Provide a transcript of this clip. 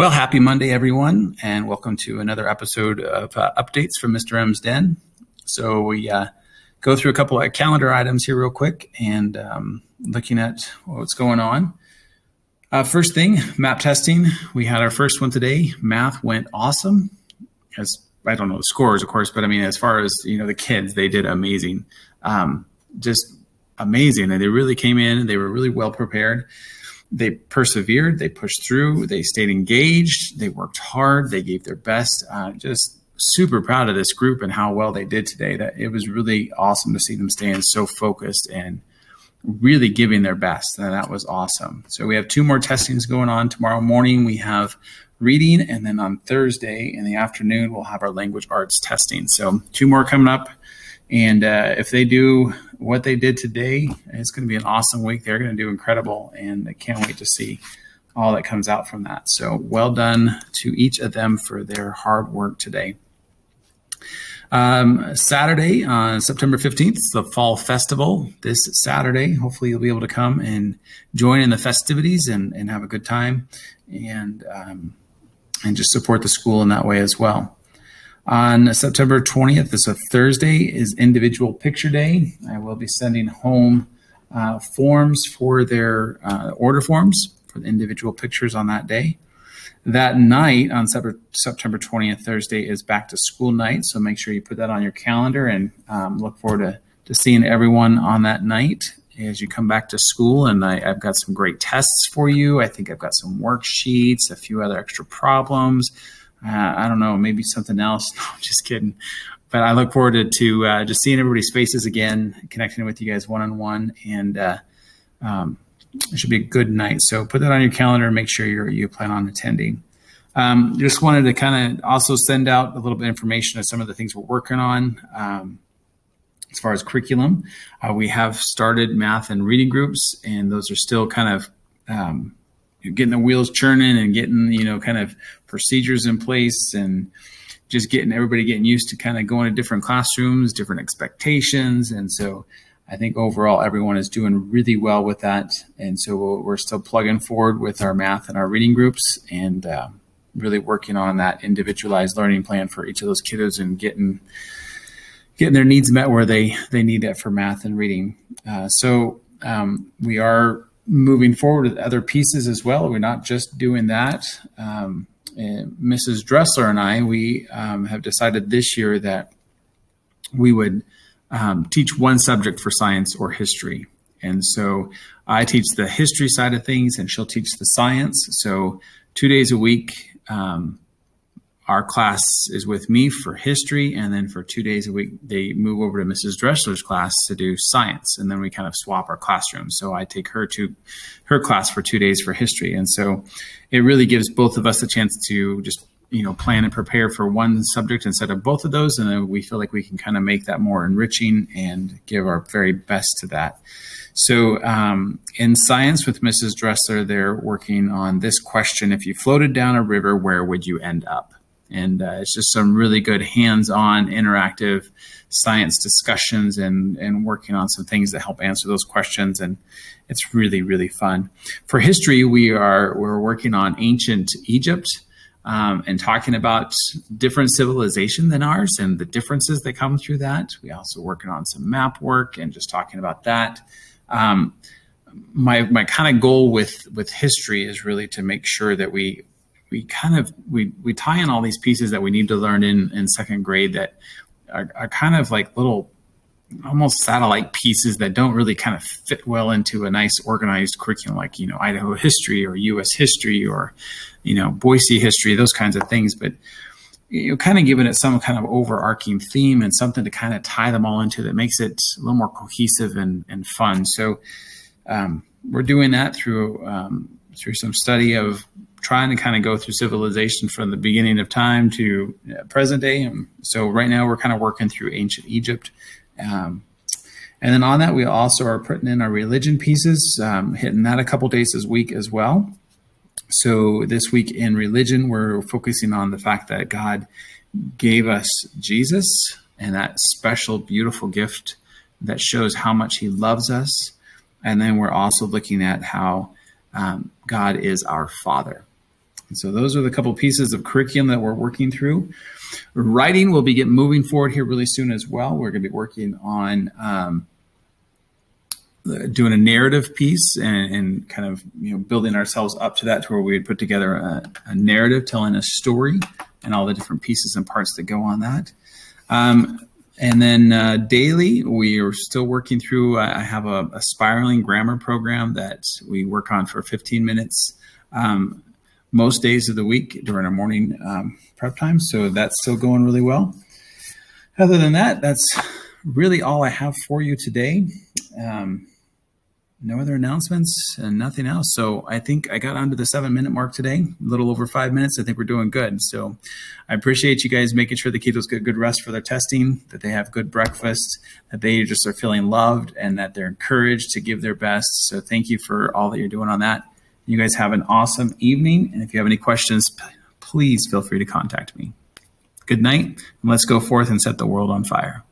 Well, happy Monday, everyone, and welcome to another episode of uh, updates from Mr. M's Den. So we uh, go through a couple of calendar items here real quick and um, looking at what's going on. Uh, first thing, map testing. We had our first one today. Math went awesome. As I don't know the scores, of course, but I mean, as far as you know, the kids they did amazing, um, just amazing, and they really came in. They were really well prepared they persevered, they pushed through, they stayed engaged, they worked hard, they gave their best. Uh, just super proud of this group and how well they did today. That it was really awesome to see them staying so focused and really giving their best. And that was awesome. So we have two more testings going on tomorrow morning. We have reading, and then on Thursday in the afternoon we'll have our language arts testing. So two more coming up. And uh, if they do what they did today, it's going to be an awesome week. They're going to do incredible, and I can't wait to see all that comes out from that. So well done to each of them for their hard work today. Um, Saturday, uh, September 15th, the Fall Festival. This Saturday, hopefully, you'll be able to come and join in the festivities and, and have a good time and, um, and just support the school in that way as well. On September 20th, this is a Thursday, is Individual Picture Day. I will be sending home uh, forms for their uh, order forms for the individual pictures on that day. That night on September 20th, Thursday, is back to school night. So make sure you put that on your calendar and um, look forward to, to seeing everyone on that night as you come back to school. And I, have got some great tests for you. I think I've got some worksheets, a few other extra problems uh, I don't know, maybe something else. No, I'm just kidding. But I look forward to, to uh, just seeing everybody's faces again, connecting with you guys one on one, and uh, um, it should be a good night. So put that on your calendar and make sure you you plan on attending. Um, just wanted to kind of also send out a little bit of information of some of the things we're working on. Um, as far as curriculum, uh, we have started math and reading groups, and those are still kind of um, getting the wheels churning and getting you know kind of procedures in place and just getting everybody getting used to kind of going to different classrooms different expectations. And so i think overall everyone is doing really well with that. And so we're still plugging forward with our math and our reading groups and uh, really working on that individualized learning plan for each of those kiddos and getting getting their needs met where they they need that for math and reading. Uh, so um, we are moving forward with other pieces as well. We're not just doing that. Um, Mrs. Dressler and I, we um, have decided this year that we would um, teach one subject for science or history. And so I teach the history side of things, and she'll teach the science. So two days a week, um, our class is with me for history, and then for two days a week, they move over to Mrs. Dressler's class to do science, and then we kind of swap our classrooms. So I take her to her class for two days for history, and so it really gives both of us a chance to just you know plan and prepare for one subject instead of both of those, and then we feel like we can kind of make that more enriching and give our very best to that. So, um, in science with Mrs. Dressler, they're working on this question If you floated down a river, where would you end up? And uh, it's just some really good hands-on interactive science discussions and, and working on some things that help answer those questions. And it's really, really fun. For history, we are we're working on ancient Egypt um, and talking about different civilization than ours and the differences that come through that. We also working on some map work and just talking about that. Um, my my kind of goal with with history is really to make sure that we we kind of we we tie in all these pieces that we need to learn in in second grade that are, are kind of like little almost satellite pieces that don't really kind of fit well into a nice organized curriculum like you know Idaho history or US history or you know Boise history those kinds of things. But you know kind of giving it some kind of overarching theme and something to kind of tie them all into that makes it a little more cohesive and, and fun. So um, we're doing that through um, through some study of trying to kind of go through civilization from the beginning of time to uh, present day. And so right now we're kind of working through ancient Egypt. Um, and then on that, we also are putting in our religion pieces, um, hitting that a couple days this week as well. So this week in religion, we're focusing on the fact that God gave us Jesus and that special, beautiful gift that shows how much He loves us. And then we're also looking at how um, God is our Father. And so those are the couple pieces of curriculum that we're working through. Writing will be get moving forward here really soon as well. We're going to be working on um, doing a narrative piece and, and, kind of you know building ourselves up to that to where we would put together a, a, narrative telling a story and all the different pieces and parts that go on that um, and then uh, daily we are still working through i have a, a, spiraling grammar program that we work on for 15 minutes um, most days of the week during our morning um, prep time so that's still going really well other than that that's really all i have for you today um, no other announcements and nothing else. So I think I got onto the seven minute mark today, a little over five minutes. I think we're doing good. So I appreciate you guys making sure the kiddos get good rest for their testing, that they have good breakfast, that they just are feeling loved and that they're encouraged to give their best. So thank you for all that you're doing on that. You guys have an awesome evening. And if you have any questions, please feel free to contact me. Good night, and let's go forth and set the world on fire.